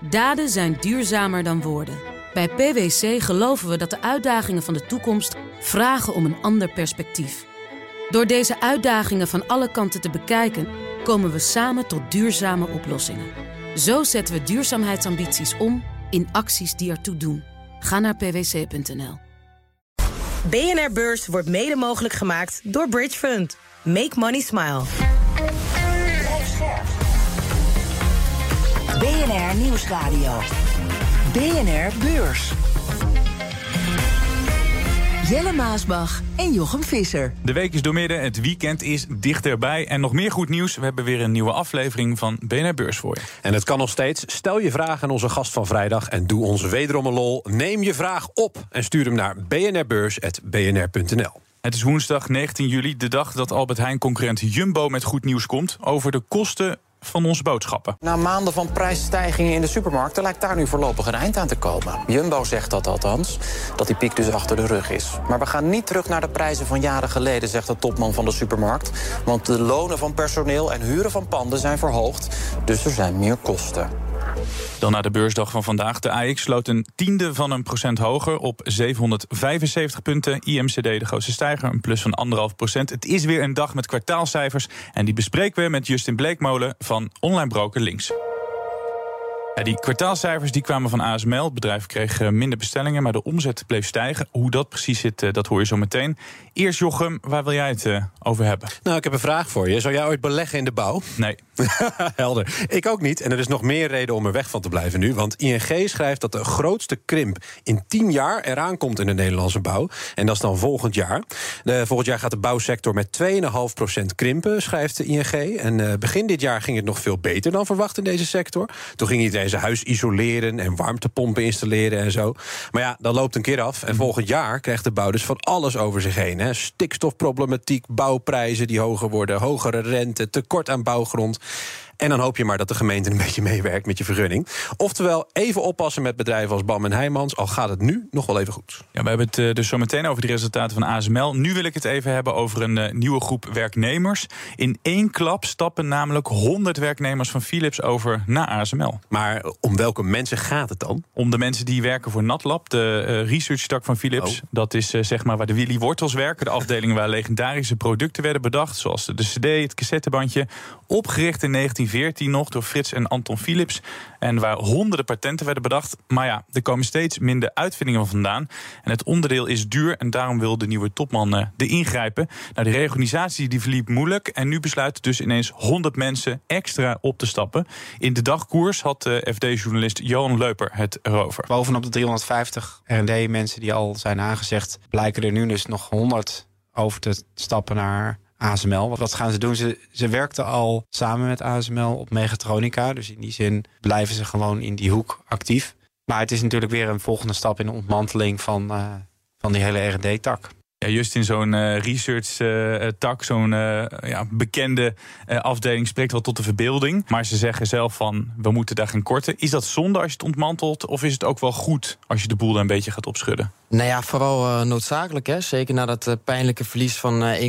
Daden zijn duurzamer dan woorden. Bij PwC geloven we dat de uitdagingen van de toekomst vragen om een ander perspectief. Door deze uitdagingen van alle kanten te bekijken, komen we samen tot duurzame oplossingen. Zo zetten we duurzaamheidsambities om in acties die ertoe doen. Ga naar pwc.nl. BNR Beurs wordt mede mogelijk gemaakt door Bridge Fund. Make money smile. BNR Nieuwsradio. BNR Beurs. Jelle Maasbach en Jochem Visser. De week is doormidden, het weekend is dichterbij. En nog meer goed nieuws, we hebben weer een nieuwe aflevering van BNR Beurs voor je. En het kan nog steeds. Stel je vraag aan onze gast van vrijdag en doe ons wederom een lol. Neem je vraag op en stuur hem naar bnrbeurs.bnr.nl. Het is woensdag 19 juli, de dag dat Albert Heijn concurrent Jumbo met goed nieuws komt over de kosten van onze boodschappen. Na maanden van prijsstijgingen in de supermarkten lijkt daar nu voorlopig een eind aan te komen. Jumbo zegt dat althans, dat die piek dus achter de rug is. Maar we gaan niet terug naar de prijzen van jaren geleden, zegt de topman van de supermarkt. Want de lonen van personeel en huren van panden zijn verhoogd, dus er zijn meer kosten. Dan naar de beursdag van vandaag. De AX sloot een tiende van een procent hoger op 775 punten. IMCD de grootste stijger, een plus van anderhalf procent. Het is weer een dag met kwartaalcijfers. En die bespreken we met Justin Bleekmolen van Online Broker Links. Ja, die kwartaalcijfers die kwamen van ASML. Het bedrijf kreeg eh, minder bestellingen, maar de omzet bleef stijgen. Hoe dat precies zit, eh, dat hoor je zo meteen. Eerst Jochem, waar wil jij het eh, over hebben? Nou, ik heb een vraag voor je. Zou jij ooit beleggen in de bouw? Nee. Helder. Ik ook niet. En er is nog meer reden om er weg van te blijven nu. Want ING schrijft dat de grootste krimp in 10 jaar eraan komt in de Nederlandse bouw. En dat is dan volgend jaar. De, volgend jaar gaat de bouwsector met 2,5% krimpen, schrijft de ING. En begin dit jaar ging het nog veel beter dan verwacht in deze sector. Toen ging iedereen zijn huis isoleren en warmtepompen installeren en zo. Maar ja, dat loopt een keer af. En volgend jaar krijgt de bouw dus van alles over zich heen. Hè. Stikstofproblematiek, bouwprijzen die hoger worden, hogere rente, tekort aan bouwgrond. En dan hoop je maar dat de gemeente een beetje meewerkt met je vergunning. Oftewel, even oppassen met bedrijven als Bam en Heijmans, al gaat het nu nog wel even goed. Ja, we hebben het uh, dus zo meteen over de resultaten van ASML. Nu wil ik het even hebben over een uh, nieuwe groep werknemers. In één klap stappen namelijk 100 werknemers van Philips over naar ASML. Maar om welke mensen gaat het dan? Om de mensen die werken voor NatLab, de uh, research-tak van Philips. Oh. Dat is zeg maar waar de Willy Wortels werken. De afdeling waar legendarische producten werden bedacht, zoals de CD, het cassettebandje. Opgericht in 19 2014 nog door Frits en Anton Philips. En waar honderden patenten werden bedacht. Maar ja, er komen steeds minder uitvindingen van vandaan. En het onderdeel is duur en daarom wil de nieuwe topman uh, er ingrijpen. Nou, de reorganisatie die verliep moeilijk. En nu besluiten dus ineens 100 mensen extra op te stappen. In de dagkoers had uh, FD-journalist Johan Leuper het erover. Bovenop de 350 R&D-mensen die al zijn aangezegd... blijken er nu dus nog 100 over te stappen naar ASML. Wat gaan ze doen? Ze, ze werkten al samen met ASML op Megatronica. Dus in die zin blijven ze gewoon in die hoek actief. Maar het is natuurlijk weer een volgende stap in de ontmanteling van, uh, van die hele R&D-tak. Ja, juist in zo'n uh, research-tak, uh, zo'n uh, ja, bekende afdeling, spreekt wel tot de verbeelding. Maar ze zeggen zelf van, we moeten daar gaan korten. Is dat zonde als je het ontmantelt? Of is het ook wel goed als je de boel daar een beetje gaat opschudden? Nou ja, vooral noodzakelijk. Hè? Zeker na dat pijnlijke verlies van 1,6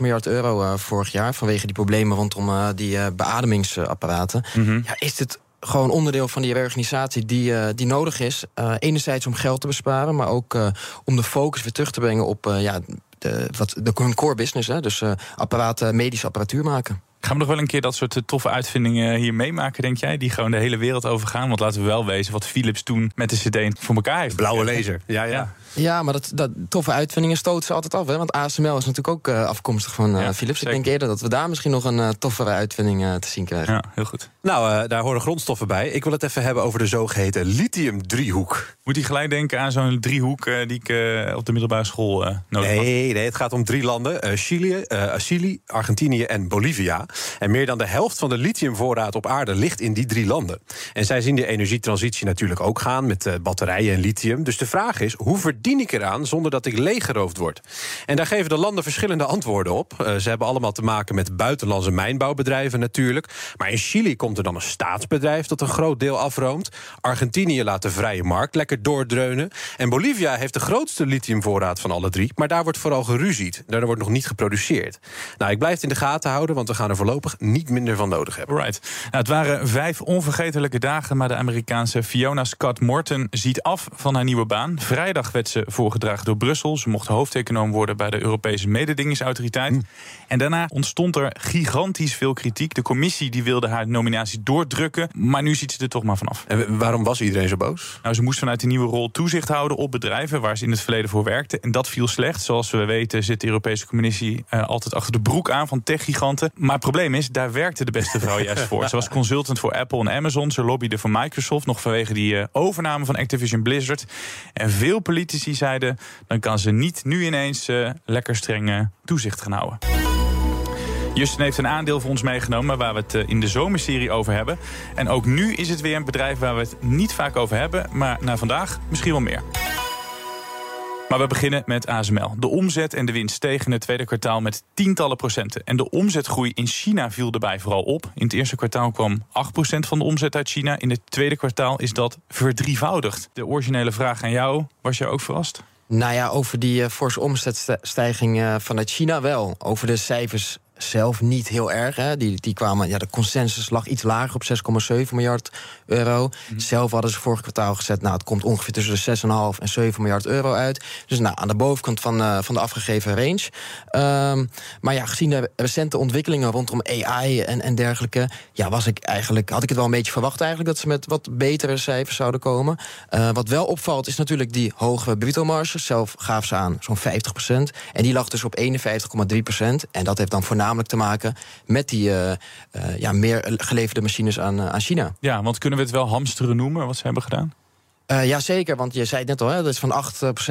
miljard euro vorig jaar... vanwege die problemen rondom die beademingsapparaten. Mm -hmm. ja, is het gewoon onderdeel van die reorganisatie die, uh, die nodig is. Uh, enerzijds om geld te besparen, maar ook uh, om de focus weer terug te brengen op ja, de, wat, de core business. Hè, dus apparaten, medische apparatuur maken. Gaan we nog wel een keer dat soort toffe uitvindingen hier meemaken, denk jij? Die gewoon de hele wereld overgaan. Want laten we wel wezen wat Philips toen met de CD voor elkaar heeft. Blauwe laser. Ja, ja. ja. Ja, maar dat, dat, toffe uitvindingen stoten ze altijd af. Hè? Want ASML is natuurlijk ook uh, afkomstig van uh, ja, Philips. Zeker. Ik denk eerder dat we daar misschien nog een uh, toffere uitvinding te zien krijgen. Ja, heel goed. Nou, daar horen grondstoffen bij. Ik wil het even hebben over de zogeheten lithium-driehoek. Moet je gelijk denken aan zo'n driehoek die ik op de middelbare school nodig nee, had? Nee, het gaat om drie landen. Chili, Chili, Argentinië en Bolivia. En meer dan de helft van de lithiumvoorraad op aarde ligt in die drie landen. En zij zien de energietransitie natuurlijk ook gaan met batterijen en lithium. Dus de vraag is, hoe verdien ik eraan zonder dat ik leeggeroofd word? En daar geven de landen verschillende antwoorden op. Uh, ze hebben allemaal te maken met buitenlandse mijnbouwbedrijven natuurlijk. Maar in Chili komt er dan een staatsbedrijf dat een groot deel afroomt. Argentinië laat de vrije markt lekker doordreunen. En Bolivia heeft de grootste lithiumvoorraad van alle drie. Maar daar wordt vooral geruzied. Daar wordt nog niet geproduceerd. Nou, ik blijf het in de gaten houden, want we gaan er voorlopig niet minder van nodig hebben. Right. Nou, het waren vijf onvergetelijke dagen, maar de Amerikaanse Fiona Scott Morton ziet af van haar nieuwe baan. Vrijdag werd ze voorgedragen door Brussel. Ze mocht hoofdeconoom worden bij de Europese mededingingsautoriteit. Hm. En daarna ontstond er gigantisch veel kritiek. De commissie die wilde haar nominatie doordrukken, maar nu ziet ze er toch maar vanaf. En waarom was iedereen zo boos? Nou, ze moest vanuit die nieuwe rol toezicht houden op bedrijven waar ze in het verleden voor werkte. En dat viel slecht. Zoals we weten zit de Europese Commissie uh, altijd achter de broek aan van techgiganten. Maar het probleem is, daar werkte de beste vrouw juist voor. Ze was consultant voor Apple en Amazon. Ze lobbyde voor Microsoft nog vanwege die uh, overname van Activision Blizzard. En veel politici zeiden, dan kan ze niet nu ineens uh, lekker streng toezicht gaan houden. Justin heeft een aandeel voor ons meegenomen waar we het in de zomerserie over hebben. En ook nu is het weer een bedrijf waar we het niet vaak over hebben, maar na vandaag misschien wel meer. Maar we beginnen met ASML. De omzet en de winst stegen het tweede kwartaal met tientallen procenten. En de omzetgroei in China viel erbij vooral op. In het eerste kwartaal kwam 8% van de omzet uit China. In het tweede kwartaal is dat verdrievoudigd. De originele vraag aan jou, was je ook verrast? Nou ja, over die uh, forse omzetstijging uh, vanuit China wel. Over de cijfers zelf niet heel erg. Hè. Die, die kwamen, ja, de consensus lag iets lager op 6,7 miljard euro. Mhm. Zelf hadden ze vorig kwartaal gezet, nou, het komt ongeveer tussen de 6,5 en 7 miljard euro uit. Dus nou, aan de bovenkant van, uh, van de afgegeven range. Um, maar ja, gezien de recente ontwikkelingen rondom AI en, en dergelijke, ja, was ik eigenlijk, had ik het wel een beetje verwacht eigenlijk dat ze met wat betere cijfers zouden komen. Uh, wat wel opvalt is natuurlijk die hoge bruto-marge. Zelf gaven ze aan zo'n 50% En die lag dus op 51,3% En dat heeft dan voornamelijk te maken met die uh, uh, ja, meer geleverde machines aan, uh, aan China. Ja, want kunnen we het wel hamsteren noemen wat ze hebben gedaan? Uh, ja, zeker. Want je zei het net al, hè, dat is van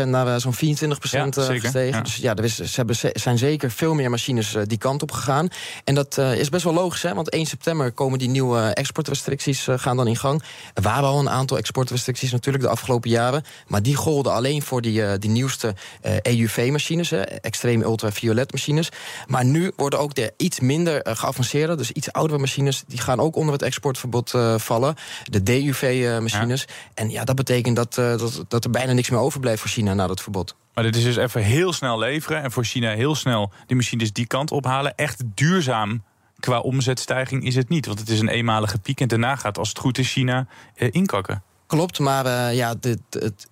8% naar uh, zo'n 24% ja, uh, gestegen. Ja. Dus ja, er is, ze hebben, zijn zeker veel meer machines die kant op gegaan. En dat is best wel logisch, hè, want 1 september komen die nieuwe exportrestricties gaan dan in gang. Er waren al een aantal exportrestricties natuurlijk de afgelopen jaren. Maar die golden alleen voor die, die nieuwste EUV-machines, extreem ultraviolet machines. Maar nu worden ook de iets minder geavanceerde, dus iets oudere machines, die gaan ook onder het exportverbod vallen. De DUV-machines. Ja. En ja, dat betekent betekent dat, uh, dat, dat er bijna niks meer overblijft voor China na dat verbod. Maar dit is dus even heel snel leveren en voor China heel snel die machines die kant ophalen. Echt duurzaam qua omzetstijging is het niet. Want het is een eenmalige piek en daarna gaat, als het goed is, China eh, inkakken. Klopt, maar uh, ja, dit, het,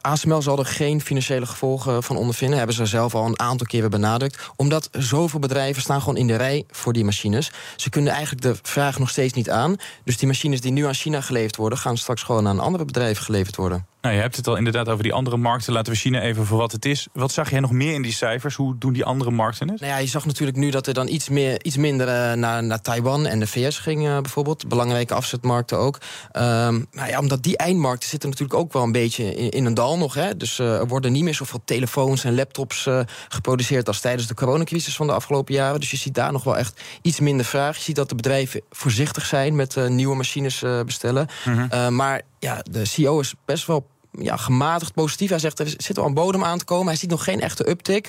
ASML zal er geen financiële gevolgen van ondervinden. Hebben ze zelf al een aantal keren benadrukt. Omdat zoveel bedrijven staan gewoon in de rij voor die machines. Ze kunnen eigenlijk de vraag nog steeds niet aan. Dus die machines die nu aan China geleverd worden... gaan straks gewoon aan andere bedrijven geleverd worden. Nou, je hebt het al inderdaad over die andere markten. Laten we China even voor wat het is. Wat zag jij nog meer in die cijfers? Hoe doen die andere markten het? Nou ja, je zag natuurlijk nu dat er dan iets, meer, iets minder uh, naar, naar Taiwan en de VS ging uh, bijvoorbeeld. Belangrijke afzetmarkten ook. Um, nou ja, omdat die eindmarkten zitten natuurlijk ook wel een beetje in, in een dal nog. Hè. Dus uh, er worden niet meer zoveel telefoons en laptops geproduceerd... als tijdens de coronacrisis van de afgelopen jaren. Dus je ziet daar nog wel echt iets minder vraag. Je ziet dat de bedrijven voorzichtig zijn met nieuwe machines bestellen. Mm -hmm. maar ja, de CEO is best wel ja, gematigd positief. Hij zegt er zit wel een bodem aan te komen. Hij ziet nog geen echte uptick.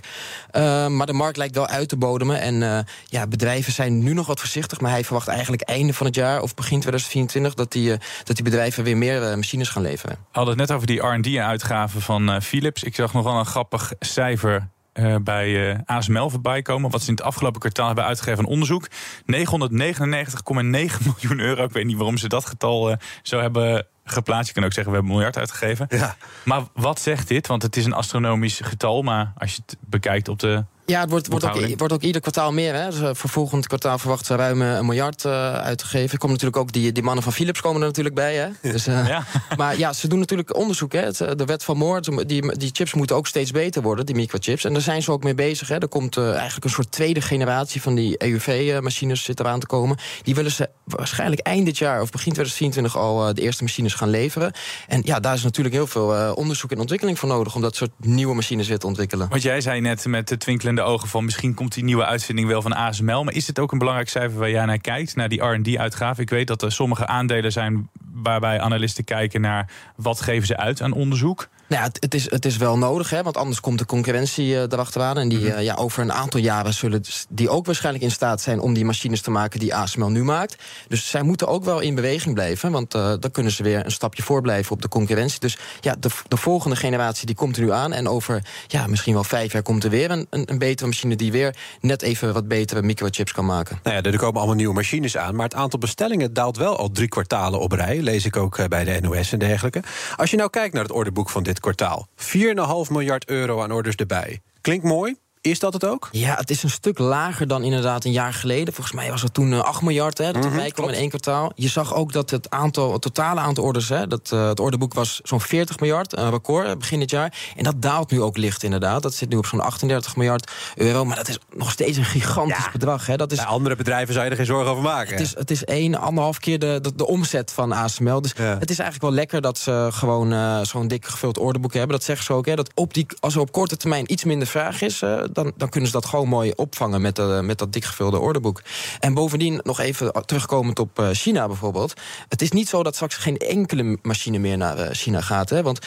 Uh, maar de markt lijkt wel uit te bodemen. En uh, ja, bedrijven zijn nu nog wat voorzichtig. Maar hij verwacht eigenlijk einde van het jaar of begin 2024 dat die, uh, dat die bedrijven weer meer machines gaan leveren. We hadden het net over die RD-uitgaven van Philips. Ik zag nog wel een grappig cijfer uh, bij uh, ASML voorbij komen. Wat ze in het afgelopen kwartaal hebben uitgegeven aan onderzoek. 999,9 miljoen euro. Ik weet niet waarom ze dat getal uh, zo hebben geplaatst. Je kan ook zeggen, we hebben een miljard uitgegeven. Ja. Maar wat zegt dit? Want het is een astronomisch getal. Maar als je het bekijkt op de ja, het wordt, wordt, ook, wordt ook ieder kwartaal meer. Hè. Dus, uh, voor volgend kwartaal verwachten ze ruim een miljard uh, uit te geven. Er komen natuurlijk ook die, die mannen van Philips komen er natuurlijk bij. Hè. Dus, ja. Maar ja, ze doen natuurlijk onderzoek. Hè. Het, de wet van Moore, die, die chips moeten ook steeds beter worden, die microchips. En daar zijn ze ook mee bezig. Hè. Er komt eigenlijk een soort tweede generatie van die EUV-machines zit eraan te komen. Die willen ze waarschijnlijk eind dit jaar of begin 2024 al de eerste machines gaan leveren. En ja, daar is natuurlijk heel veel onderzoek en ontwikkeling voor nodig... om dat soort nieuwe machines weer te ontwikkelen. Want jij zei net met de twinkelende de ogen van misschien komt die nieuwe uitvinding wel van ASML. Maar is het ook een belangrijk cijfer waar jij naar kijkt, naar die RD-uitgave? Ik weet dat er sommige aandelen zijn waarbij analisten kijken naar wat geven ze uit aan onderzoek. Nou ja, het, het, is, het is wel nodig, hè, want anders komt de concurrentie uh, erachteraan. En die, uh, ja, over een aantal jaren zullen die ook waarschijnlijk in staat zijn om die machines te maken die ASML nu maakt. Dus zij moeten ook wel in beweging blijven, want uh, dan kunnen ze weer een stapje voorblijven op de concurrentie. Dus ja, de, de volgende generatie die komt er nu aan. En over ja, misschien wel vijf jaar komt er weer een, een, een betere machine die weer net even wat betere microchips kan maken. Nou ja, er komen allemaal nieuwe machines aan, maar het aantal bestellingen daalt wel al drie kwartalen op rij. Lees ik ook bij de NOS en dergelijke. Als je nou kijkt naar het ordeboek van dit kwartaal. 4,5 miljard euro aan orders erbij. Klinkt mooi, is dat het ook? Ja, het is een stuk lager dan inderdaad een jaar geleden. Volgens mij was het toen 8 eh, miljard hè, dat erbij mm kwam in één kwartaal. Je zag ook dat het, aantal, het totale aantal orders... Hè, dat, uh, het orderboek was zo'n 40 miljard, een record eh, begin dit jaar. En dat daalt nu ook licht inderdaad. Dat zit nu op zo'n 38 miljard euro. Maar dat is nog steeds een gigantisch ja, bedrag. Hè. Dat is, bij andere bedrijven zou je er geen zorgen over maken. Het is, het is één, anderhalf keer de, de, de omzet van ASML. Dus ja. het is eigenlijk wel lekker dat ze gewoon uh, zo'n dik gevuld orderboek hebben. Dat zeggen ze ook. Hè, dat op die, als er op korte termijn iets minder vraag is... Uh, dan, dan kunnen ze dat gewoon mooi opvangen met, uh, met dat dikgevulde orderboek. En bovendien, nog even terugkomend op uh, China bijvoorbeeld. Het is niet zo dat straks geen enkele machine meer naar uh, China gaat. Hè, want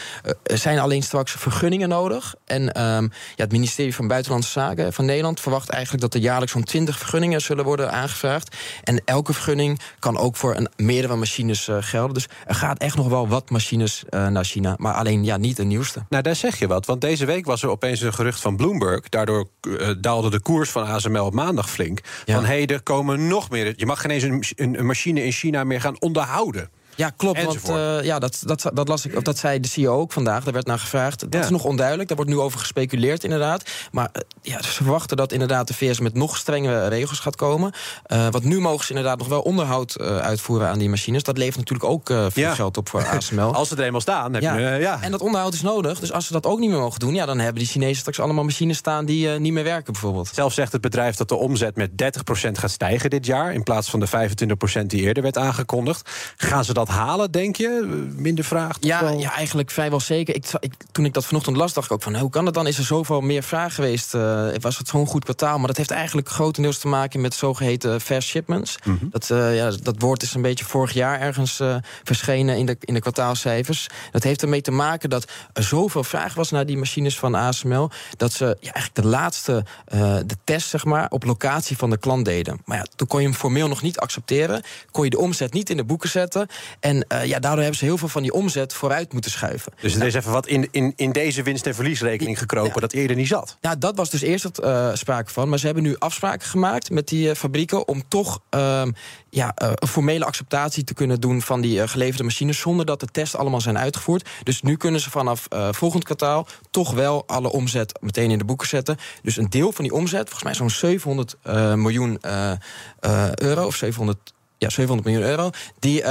er zijn alleen straks vergunningen nodig. En um, ja, het ministerie van Buitenlandse Zaken van Nederland verwacht eigenlijk dat er jaarlijks zo'n 20 vergunningen zullen worden aangevraagd. En elke vergunning kan ook voor een meerdere machines gelden. Dus er gaat echt nog wel wat machines naar China. Maar alleen ja, niet de nieuwste. Nou, daar zeg je wat. Want deze week was er opeens een gerucht van Bloomberg. Daardoor daalde de koers van ASML op maandag flink. Ja. Van hé, hey, er komen nog meer. Je mag geen eens een, een machine in China meer gaan onderhouden. Ja, klopt. Want uh, ja, dat, dat, dat, las ik, dat zei de CEO ook vandaag. Daar werd naar gevraagd. Dat ja. is nog onduidelijk. Daar wordt nu over gespeculeerd, inderdaad. Maar uh, ja, ze verwachten dat inderdaad de VS met nog strengere regels gaat komen. Uh, want nu mogen ze inderdaad nog wel onderhoud uitvoeren aan die machines. Dat levert natuurlijk ook veel ja. geld op voor ASML. als ze er eenmaal staan. Heb ja. Je, ja. En dat onderhoud is nodig. Dus als ze dat ook niet meer mogen doen... Ja, dan hebben die Chinezen straks allemaal machines staan die niet meer werken, bijvoorbeeld. Zelf zegt het bedrijf dat de omzet met 30% gaat stijgen dit jaar... in plaats van de 25% die eerder werd aangekondigd. Gaan ze dat halen, denk je? Minder vraag? Ja, wel... ja, eigenlijk vrijwel zeker. Ik, ik, toen ik dat vanochtend las, dacht ik ook van... hoe kan dat dan? Is er zoveel meer vraag geweest? Uh, was het zo'n goed kwartaal? Maar dat heeft eigenlijk grotendeels te maken met zogeheten fast shipments. Mm -hmm. dat, uh, ja, dat woord is een beetje vorig jaar ergens uh, verschenen in de, in de kwartaalcijfers. Dat heeft ermee te maken dat er zoveel vraag was naar die machines van ASML... dat ze ja, eigenlijk de laatste de test zeg maar, op locatie van de klant deden. Maar ja, toen kon je hem formeel nog niet accepteren. Kon je de omzet niet in de boeken zetten. En ja, daardoor hebben ze heel veel van die omzet vooruit moeten schuiven. Dus er is even wat in, in, in deze winst- en verliesrekening gekropen ja. dat eerder niet zat. Ja, dat was dus eerst het, uh, sprake van. Maar ze hebben nu afspraken gemaakt met die uh, fabrieken om toch uh, ja, een formele acceptatie te kunnen doen van die geleverde machines zonder dat de tests allemaal zijn uitgevoerd. Dus nu kunnen ze vanaf volgend kwartaal toch wel alle omzet meteen in de boeken zetten. Dus een deel van die omzet, volgens mij zo'n 700 miljoen euro of 700 ja, 700 miljoen euro. Die, uh,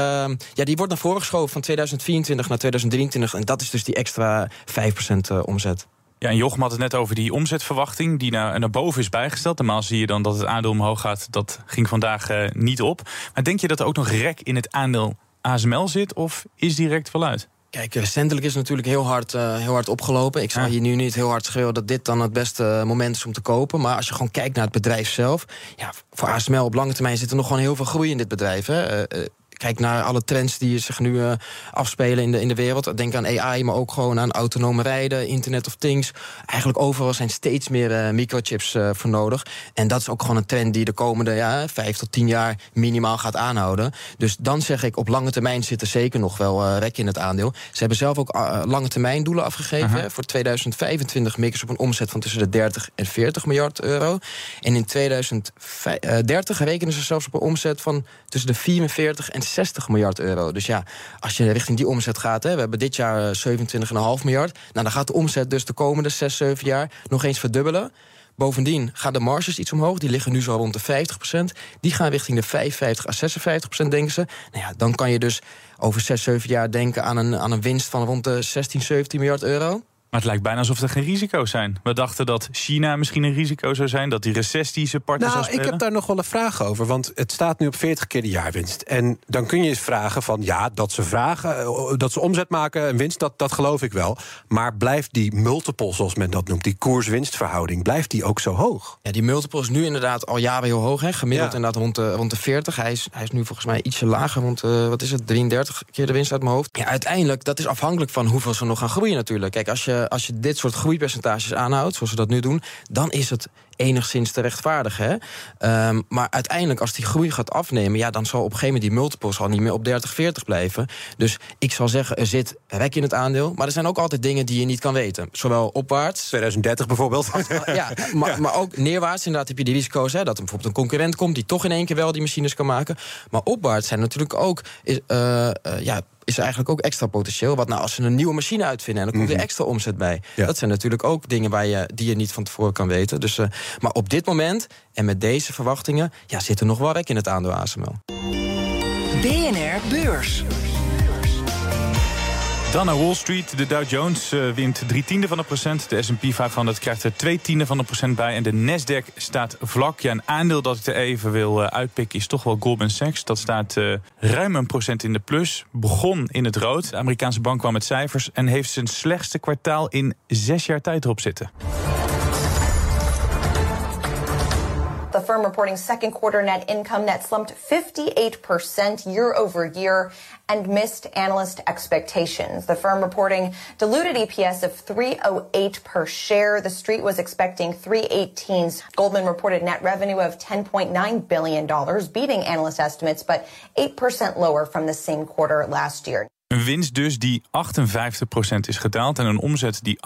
ja, die wordt naar voren geschoven van 2024 naar 2023. En dat is dus die extra 5% omzet. Ja, en Jochem had het net over die omzetverwachting die naar, naar boven is bijgesteld. Normaal zie je dan dat het aandeel omhoog gaat. Dat ging vandaag uh, niet op. Maar denk je dat er ook nog rek in het aandeel ASML zit? Of is direct wel uit? Kijk, recentelijk is het natuurlijk heel hard, uh, heel hard opgelopen. Ik zal ja. hier nu niet heel hard schreeuwen dat dit dan het beste moment is om te kopen. Maar als je gewoon kijkt naar het bedrijf zelf. Ja, voor ASML op lange termijn zit er nog gewoon heel veel groei in dit bedrijf. Hè. Uh, kijk naar alle trends die zich nu uh, afspelen in de, in de wereld. Denk aan AI, maar ook gewoon aan autonome rijden, Internet of Things. Eigenlijk overal zijn steeds meer uh, microchips uh, voor nodig. En dat is ook gewoon een trend die de komende ja, vijf tot tien jaar minimaal gaat aanhouden. Dus dan zeg ik, op lange termijn zit er zeker nog wel rek in het aandeel. Ze hebben zelf ook lange termijn doelen afgegeven. -huh. Voor 2025 mikken ze op een omzet van tussen de 30 en 40 miljard euro. En in 2030 rekenen ze zelfs op een omzet van tussen de 44 en 60 miljard euro. Dus ja, als je richting die omzet gaat, hè, we hebben dit jaar 27,5 miljard. Nou, dan gaat de omzet dus de komende 6, 7 jaar nog eens verdubbelen. Bovendien gaan de marges iets omhoog. Die liggen nu zo rond de 50% Die gaan richting de 55 à 56% denken ze. Nou ja, dan kan je dus over 6, 7 jaar denken aan een, aan een winst van rond de 16, 17 miljard euro. Maar het lijkt bijna alsof er geen risico's zijn. We dachten dat China misschien een risico zou zijn, dat die recessie zijn partner nou, zou spelen. Ik heb daar nog wel een vraag over, want het staat nu op 40 keer de jaarwinst. En dan kun je eens vragen van ja, dat ze vragen, eh, dat ze omzet maken en winst, dat, dat geloof ik wel. Maar blijft die multiple, zoals men dat noemt, die koers-winstverhouding, blijft die ook zo hoog? Ja, die multiple is nu inderdaad al jaren heel hoog. Hè? Gemiddeld Ja. inderdaad rond de, rond de 40. Hij is, hij is nu volgens mij ietsje lager, rond eh, wat is het, 33 keer de winst uit mijn hoofd. Ja, uiteindelijk, dat is afhankelijk van hoeveel ze nog gaan groeien natuurlijk. Kijk, als je, als je dit soort groeipercentages aanhoudt, zoals ze dat nu doen, dan is het enigszins te rechtvaardigen. Hè? Ehm, maar uiteindelijk, als die groei gaat afnemen, ja, dan zal op een gegeven moment die multiples al niet meer op 30, 40 blijven. Dus ik zal zeggen, er zit rek in het aandeel. Maar er zijn ook altijd dingen die je niet kan weten. Zowel opwaarts 2030 bijvoorbeeld. ja, maar, maar ook neerwaarts inderdaad heb je die risico's. Hè, dat er bijvoorbeeld een concurrent komt die toch in één keer wel die machines kan maken. Maar opwaarts zijn natuurlijk ook. Is, eh, ja, is er eigenlijk ook extra potentieel. Wat nou als ze een nieuwe machine uitvinden en dan komt er extra omzet bij. Ja. Dat zijn natuurlijk ook dingen waar je, die je niet van tevoren kan weten. Dus, eh, maar op dit moment en met deze verwachtingen ja, zit er nog wel rek in het aandeel ASML. BNR Beurs. Dan naar Wall Street. De Dow Jones eh, wint drie tiende van een procent. De S&P 500 krijgt er twee tiende van een procent bij. En de Nasdaq staat vlak. Ja, een aandeel dat ik er even wil eh, uitpikken is toch wel Goldman Sachs. Dat staat eh, ruim een procent in de plus. Begon in het rood. De Amerikaanse bank kwam met cijfers... en heeft zijn slechtste kwartaal in zes jaar tijd erop zitten. Firm reporting second quarter net income that slumped 58% year over year and missed analyst expectations. The firm reporting diluted EPS of 308 per share. The street was expecting 318s. Goldman reported net revenue of 10.9 billion dollars, beating analyst estimates but 8% lower from the same quarter last year. Een winst dus die 58% is gedaald... en een omzet die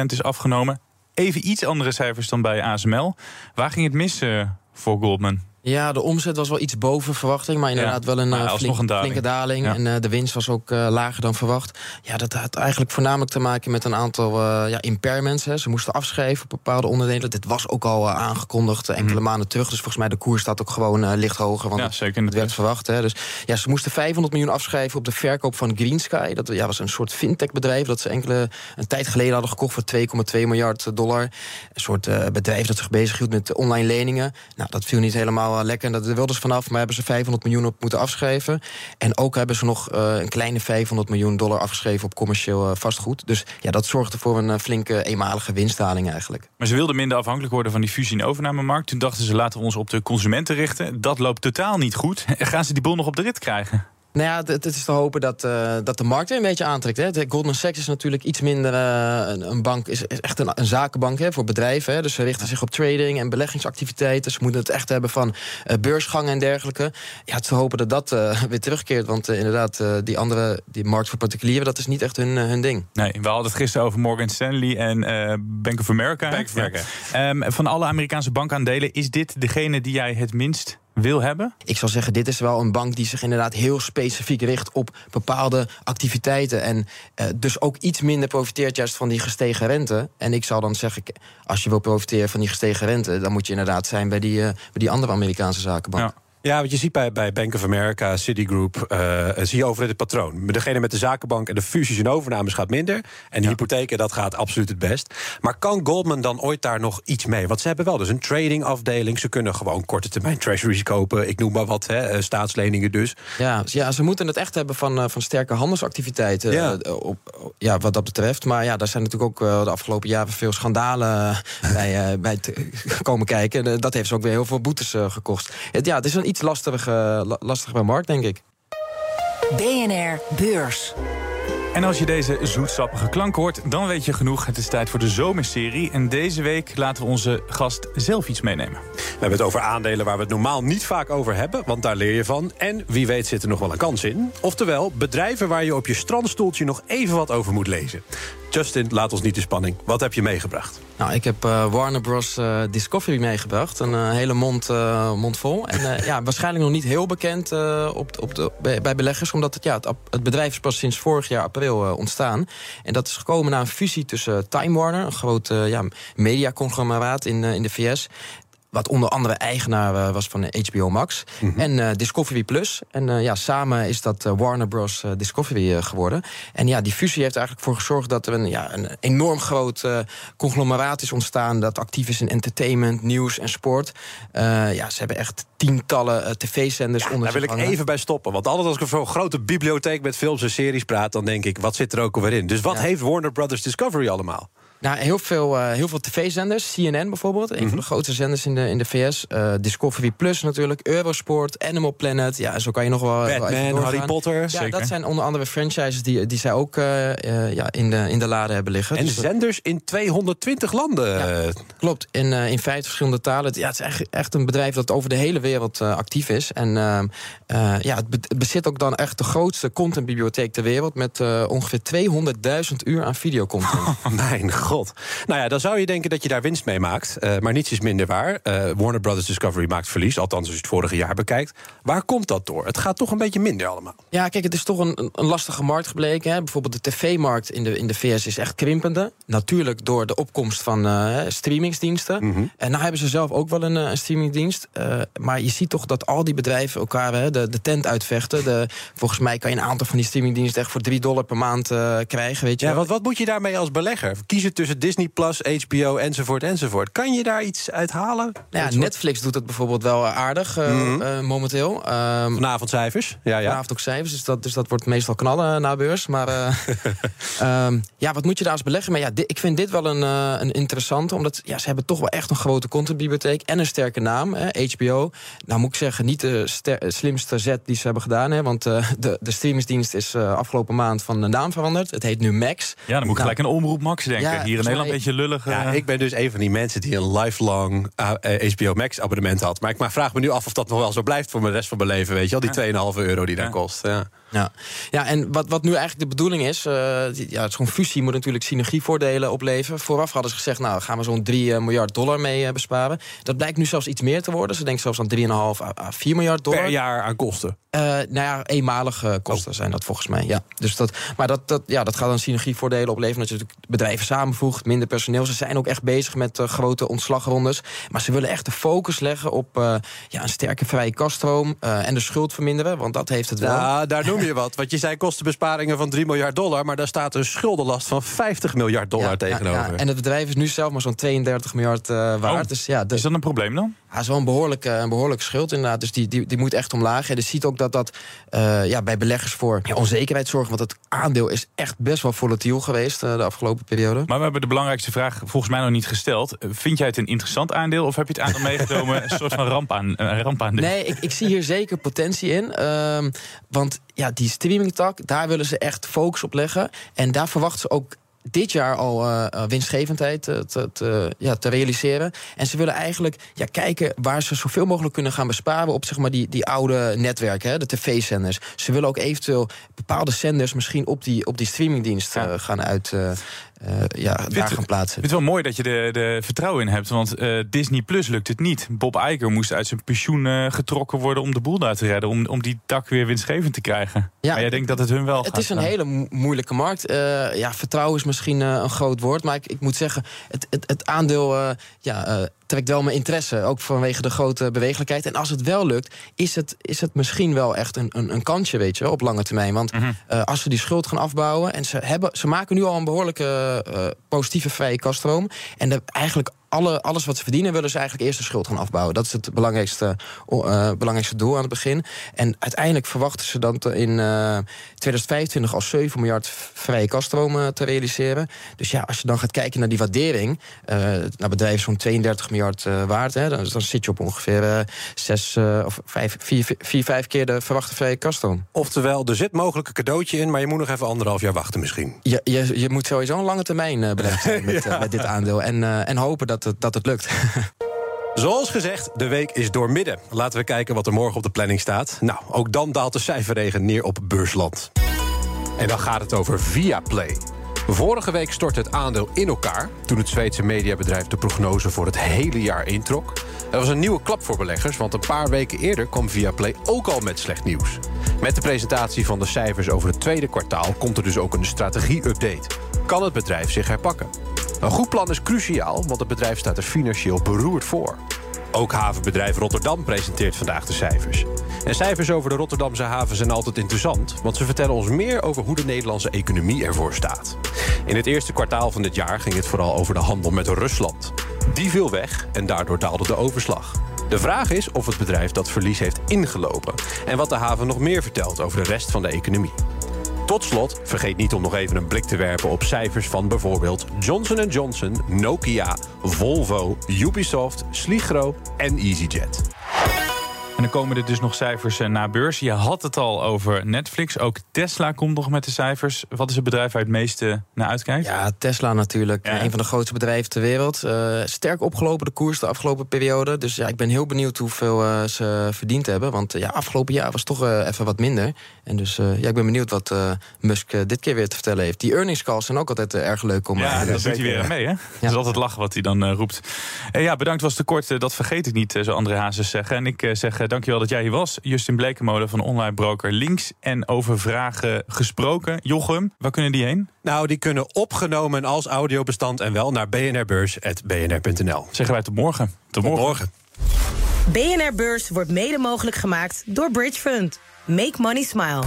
8% is afgenomen. Even iets andere cijfers dan bij ASML. Waar ging het mis eh, eh, voor Goldman? Ja, de omzet was wel iets boven verwachting, maar inderdaad wel een, eh, alsnog flink- een daling. flinke daling. Ja. En eh, de winst was ook eh, lager dan verwacht. Ja, dat had eigenlijk voornamelijk te maken met een aantal eh, ja, impairments. Hè. Ze moesten afschrijven op bepaalde onderdelen. Dit was ook al aangekondigd enkele maanden terug. Dus volgens mij de koers staat ook gewoon licht hoger. Want Mhm. Ja, zeker. het werd verwacht. Hè. Dus ja, ze moesten 500 miljoen afschrijven op de verkoop van Green Sky. Dat ja, was een soort fintech-bedrijf dat ze enkele een tijd geleden hadden gekocht voor 2,2 miljard dollar. Een soort bedrijf dat zich bezighield met online leningen. Nou, dat viel niet helemaal eh, lekker. Dat wilden ze vanaf, maar hebben ze 500 miljoen op moeten afschrijven. En ook hebben ze nog eh, een kleine 500 miljoen dollar afgeschreven op commercieel eh, vastgoed. Dus ja, dat zorgde voor een flinke eenmalige winstdaling eigenlijk. Maar ze wilden minder afhankelijk worden van die fusie- en overnamemarkt. Toen dachten ze laten we ons op de consumenten richten. Dat loopt totaal niet goed. Gaan ze die boel nog op de rit krijgen? Nou ja, het, het is te hopen dat, eh, dat de markt weer een beetje aantrekt. Hè. De Goldman Sachs is natuurlijk iets minder eh, een, een bank, is, echt een, een zakenbank hè, voor bedrijven. Hè. Dus ze richten zich op trading en beleggingsactiviteiten. Ze moeten het echt hebben van eh, beursgangen en dergelijke. Ja, het is te hopen dat dat eh, weer terugkeert. Want inderdaad, eh, die andere, die markt voor particulieren, dat is niet echt hun, hun ding. Nee, we hadden het gisteren over Morgan Stanley en eh, Bank of America. Bank of America. Ja. Ehm, van alle Amerikaanse bankaandelen, is dit degene die jij het minst wil hebben? Ik zal zeggen, dit is wel een bank die zich inderdaad heel specifiek richt op bepaalde activiteiten. En eh, dus ook iets minder profiteert juist van die gestegen rente. En ik zal dan zeggen, als je wil profiteren van die gestegen rente, dan moet je inderdaad zijn bij die, eh, bij die andere Amerikaanse zakenbank. Ja. Ja, wat je ziet bij, bij Bank of America, Citigroup, eh, zie je over het patroon. Degene met de zakenbank en de fusies en overnames gaat minder. En de hypotheken, dat gaat absoluut het best. Maar kan Goldman dan ooit daar nog iets mee? Want ze hebben wel dus een tradingafdeling. Ze kunnen gewoon korte termijn treasuries kopen. Ik noem maar wat, hè, eh, staatsleningen dus. Ja, ja, ze moeten het echt hebben van, eh, van sterke handelsactiviteiten. Ja. op, ja, wat dat betreft. Maar ja, daar zijn natuurlijk ook de afgelopen jaren veel schandalen bij, bij te- komen kijken. En, dat heeft ze ook weer heel veel boetes gekost. Ja, het is een iets lastige, la- lastige markt, denk ik. BNR Beurs. En als je deze zoetsappige klank hoort, dan weet je genoeg. Het is tijd voor de zomerserie. En deze week laten we onze gast zelf iets meenemen. We hebben het over aandelen waar we het normaal niet vaak over hebben, want daar leer je van. En wie weet zit er nog wel een kans in. Oftewel, bedrijven waar je op je strandstoeltje nog even wat over moet lezen. Justin, laat ons niet de spanning. Wat heb je meegebracht? Nou, ik heb eh, Warner Bros. eh, Discovery meegebracht. Een eh, hele mond, eh, mond vol. En eh, ja, waarschijnlijk nog niet heel bekend eh, op, op de, bij, bij beleggers. Omdat het, ja, het, het bedrijf is pas sinds vorig jaar april eh, ontstaan. En dat is gekomen na een fusie tussen Time Warner... een groot eh, ja, mediaconglomeraat in, eh, in de VS... wat onder andere eigenaar was van HBO Max. Mhm. En Discovery Plus. En ja, samen is dat Warner Bros. Discovery geworden. En ja, die fusie heeft eigenlijk voor gezorgd dat er een, ja, een enorm groot conglomeraat is ontstaan. Dat actief is in entertainment, nieuws en sport. ja, ze hebben echt tientallen tv-zenders onder Daar wil ik even bij stoppen. Want altijd als ik over zo'n grote bibliotheek met films en series praat... dan denk ik, wat zit er ook alweer in? Dus wat Ja. heeft Warner Brothers Discovery allemaal? Nou, heel veel, eh, heel veel tv-zenders. CNN bijvoorbeeld, een Mhm. van de grootste zenders in de, in de VS. Eh, Discovery Plus natuurlijk, Eurosport, Animal Planet. Ja, zo kan je nog wel, wel even Batman. Harry Potter. Ja, Zeker. dat zijn onder andere franchises die, die zij ook eh, ja, in, de, in de lade hebben liggen. En Dus zenders in 220 landen. Klopt, in, in vijf verschillende talen. Het- Ja, het is echt, echt een bedrijf dat over de hele wereld actief is. En ja, het, be- het bezit ook dan echt de grootste contentbibliotheek ter wereld... met ongeveer 200.000 uur aan videocontent. Mijn god. Nou ja, dan zou je denken dat je daar winst mee maakt. Eh, maar niets is minder waar. Eh, Warner Brothers Discovery maakt verlies. Althans, als je het vorige jaar bekijkt. Waar komt dat door? Het gaat toch een beetje minder allemaal. Ja, kijk, het is toch een, een lastige markt gebleken. Hè. Bijvoorbeeld de tv-markt in de, in de VS is echt krimpende. Natuurlijk door de opkomst van eh, streamingsdiensten. Mhm. En nou hebben ze zelf ook wel een, een streamingdienst. Maar je ziet toch dat al die bedrijven elkaar hè, de, de tent uitvechten. De, volgens mij kan je een aantal van die streamingdiensten... echt voor 3 dollar per maand krijgen, weet je Ja, wat, wat moet je daarmee als belegger? Kiezen tussen Disney Plus, HBO enzovoort enzovoort. Kan je daar iets uit halen? Ja, Een Netflix doet het bijvoorbeeld wel aardig eh, Mhm. eh, momenteel. Ehm, Vanavondcijfers? Ja, ja. Vanavond ook cijfers, dus dat, dus dat wordt meestal knallen na beurs. Maar eh, ehm, ja, wat moet je daar als beleggen? Maar ja, di- ik vind dit wel een, eh, een interessante, omdat ja, ze hebben toch wel echt een grote contentbibliotheek en een sterke naam, hè, HBO. Nou moet ik zeggen, niet de slimste zet die ze hebben gedaan, hè, want eh, de, de streamingsdienst is eh, afgelopen maand van de naam veranderd. Het heet nu Max. Ja, dan moet ik Nou, gelijk aan Omroep Max denken. Ja, Hier in Nederland een beetje lullig. Ja, eh, ik ben dus een van die mensen die een lifelong eh, eh, HBO Max abonnement had. Maar ik maar vraag me nu af of dat nog wel zo blijft voor de rest van mijn leven. Weet je wel, die 2,5 euro die dat Ja. kost. Ja. Ja, ja en wat, wat nu eigenlijk de bedoeling is... die- ja, zo'n fusie moet natuurlijk synergievoordelen opleveren. Vooraf hadden ze gezegd, nou, gaan we zo'n 3 eh, miljard dollar mee eh, besparen. Dat blijkt nu zelfs iets meer te worden. Ze denken zelfs aan 3,5 à, à 4 miljard dollar. Per jaar aan kosten. Nou ja, eenmalige kosten zijn dat volgens mij. Ja. Dus dat, maar dat, dat, ja, dat gaat dan synergievoordelen opleveren. Dat je natuurlijk bedrijven samenvoegt, minder personeel. Ze zijn ook echt bezig met grote ontslagrondes. Maar ze willen echt de focus leggen op ja, een sterke vrije kaststroom... en de schuld verminderen, want dat heeft het wel. Ja, daar noem je wat. Want je zei kostenbesparingen van 3 miljard dollar. Maar daar staat een schuldenlast van 50 miljard dollar Ja, tegenover. ja, ja. En het bedrijf is nu zelf maar zo'n 32 miljard eh, waard. Oh, dus ja, de, Is dat een probleem dan? Ja, is wel een behoorlijke, een behoorlijke schuld inderdaad. Dus die, die, die moet echt omlaag. En je ziet ook dat dat eh, ja, bij beleggers voor ja, onzekerheid zorgt. Want het aandeel is echt best wel volatiel geweest eh, de afgelopen periode. Maar we hebben de belangrijkste vraag volgens mij nog niet gesteld. Vind jij het een interessant aandeel of heb je het aandeel meegenomen... een soort van ramp aan, een rampaandeel? Nee, ik, ik zie hier zeker potentie in. Ehm, want ja, die streamingtak, daar willen ze echt focus op leggen. En daar verwachten ze ook dit jaar al eh, eh, winstgevendheid eh, te, te, ja, te realiseren. En ze willen eigenlijk ja, kijken waar ze zoveel mogelijk kunnen gaan besparen op zeg maar, die, die oude netwerken, hè, de tv-zenders. Ze willen ook eventueel bepaalde zenders misschien op die, op die streamingdienst gaan uit. Eh, ja, daar gaan plaatsen. Ik vind het wel mooi dat je er de vertrouwen in hebt. Want eh, Disney Plus lukt het niet. Bob Iger moest uit zijn pensioen eh, getrokken worden om de boel daar te redden. Om, om die tak weer winstgevend te krijgen. Ja, maar jij denkt dat het hun wel Het gaat is een gaan. hele mo- moeilijke markt. Eh, ja, vertrouwen is misschien een groot woord. Maar ik, ik moet zeggen, het, het, het aandeel eh, ja, eh, trekt wel mijn interesse. Ook vanwege de grote bewegelijkheid. En als het wel lukt, is het, is het misschien wel echt een, een, een kansje, weet je op lange termijn. Want Mhm. eh, als ze die schuld gaan afbouwen. En ze, hebben, ze maken nu al een behoorlijke eh, positieve vrije kaststroom. En de, eigenlijk alle, alles wat ze verdienen, willen ze eigenlijk eerst de schuld gaan afbouwen. Dat is het belangrijkste, eh, belangrijkste doel aan het begin. En uiteindelijk verwachten ze dan in eh 2025 al 7 miljard vrije kaststroom eh, te realiseren. Dus ja, als je dan gaat kijken naar die waardering, eh naar bedrijven zo'n 32 miljard eh, waard, hè, dan, dan zit je op ongeveer eh 6 eh, of 5, 4, 4, 5 keer de verwachte vrije kaststroom. Oftewel, er zit mogelijk een cadeautje in... maar je moet nog even anderhalf jaar wachten misschien. Je, je, je moet sowieso een lange termijn eh zijn met, eh, met dit aandeel. En, eh, en hopen dat dat het lukt. Zoals gezegd, de week is doormidden. Laten we kijken wat er morgen op de planning staat. Nou, ook dan daalt de cijferregen neer op beursland. En dan gaat het over Viaplay. Vorige week stortte het aandeel in elkaar... toen het Zweedse mediabedrijf de prognose voor het hele jaar introk. Dat was een nieuwe klap voor beleggers... want een paar weken eerder kwam Viaplay ook al met slecht nieuws. Met de presentatie van de cijfers over het tweede kwartaal... komt er dus ook een strategie-update. Kan het bedrijf zich herpakken? Een goed plan is cruciaal, want het bedrijf staat er financieel beroerd voor. Ook havenbedrijf Rotterdam presenteert vandaag de cijfers. En cijfers over de Rotterdamse haven zijn altijd interessant... want ze vertellen ons meer over hoe de Nederlandse economie ervoor staat. In het eerste kwartaal van dit jaar ging het vooral over de handel met Rusland. Die viel weg en daardoor daalde de overslag. De vraag is of het bedrijf dat verlies heeft ingelopen... en wat de haven nog meer vertelt over de rest van de economie. Tot slot, vergeet niet om nog even een blik te werpen op cijfers van bijvoorbeeld Johnson Johnson, Nokia, Volvo, Ubisoft, Sligro en EasyJet. En dan komen er dus nog cijfers eh, na beurs. Je had het al over Netflix. Ook Tesla komt nog met de cijfers. Wat is het bedrijf waar het meeste naar uitkijkt? Ja, Tesla natuurlijk. Een van de grootste bedrijven ter wereld. Uh, sterk opgelopen de koers de afgelopen periode. Dus ja, ik ben heel benieuwd hoeveel uh, ze verdiend hebben. Want ja, afgelopen jaar was toch even wat minder. En dus ja, ik ben benieuwd wat Musk dit keer weer te vertellen heeft. Die earnings calls zijn ook altijd erg leuk om... Ja, dat doet hij weer mee, hè? Ja. Het is altijd lachen wat hij dan roept. ja, bedankt was te kort. dat vergeet ik niet, zo André Hazes zeggen. En ik zeg dankjewel dat jij hier was. Justin Blekenmolen van online broker Links. En over vragen gesproken. Jochem, waar kunnen die heen? Nou, die kunnen opgenomen als audiobestand en wel naar bnrbeurs.bnr.nl. Zeggen wij tot morgen. Tot, morgen. morgen. BNR Beurs wordt mede mogelijk gemaakt door Bridge Fund. Make money smile.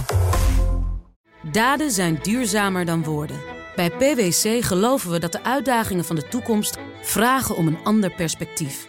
Daden zijn duurzamer dan woorden. Bij PwC geloven we dat de uitdagingen van de toekomst vragen om een ander perspectief.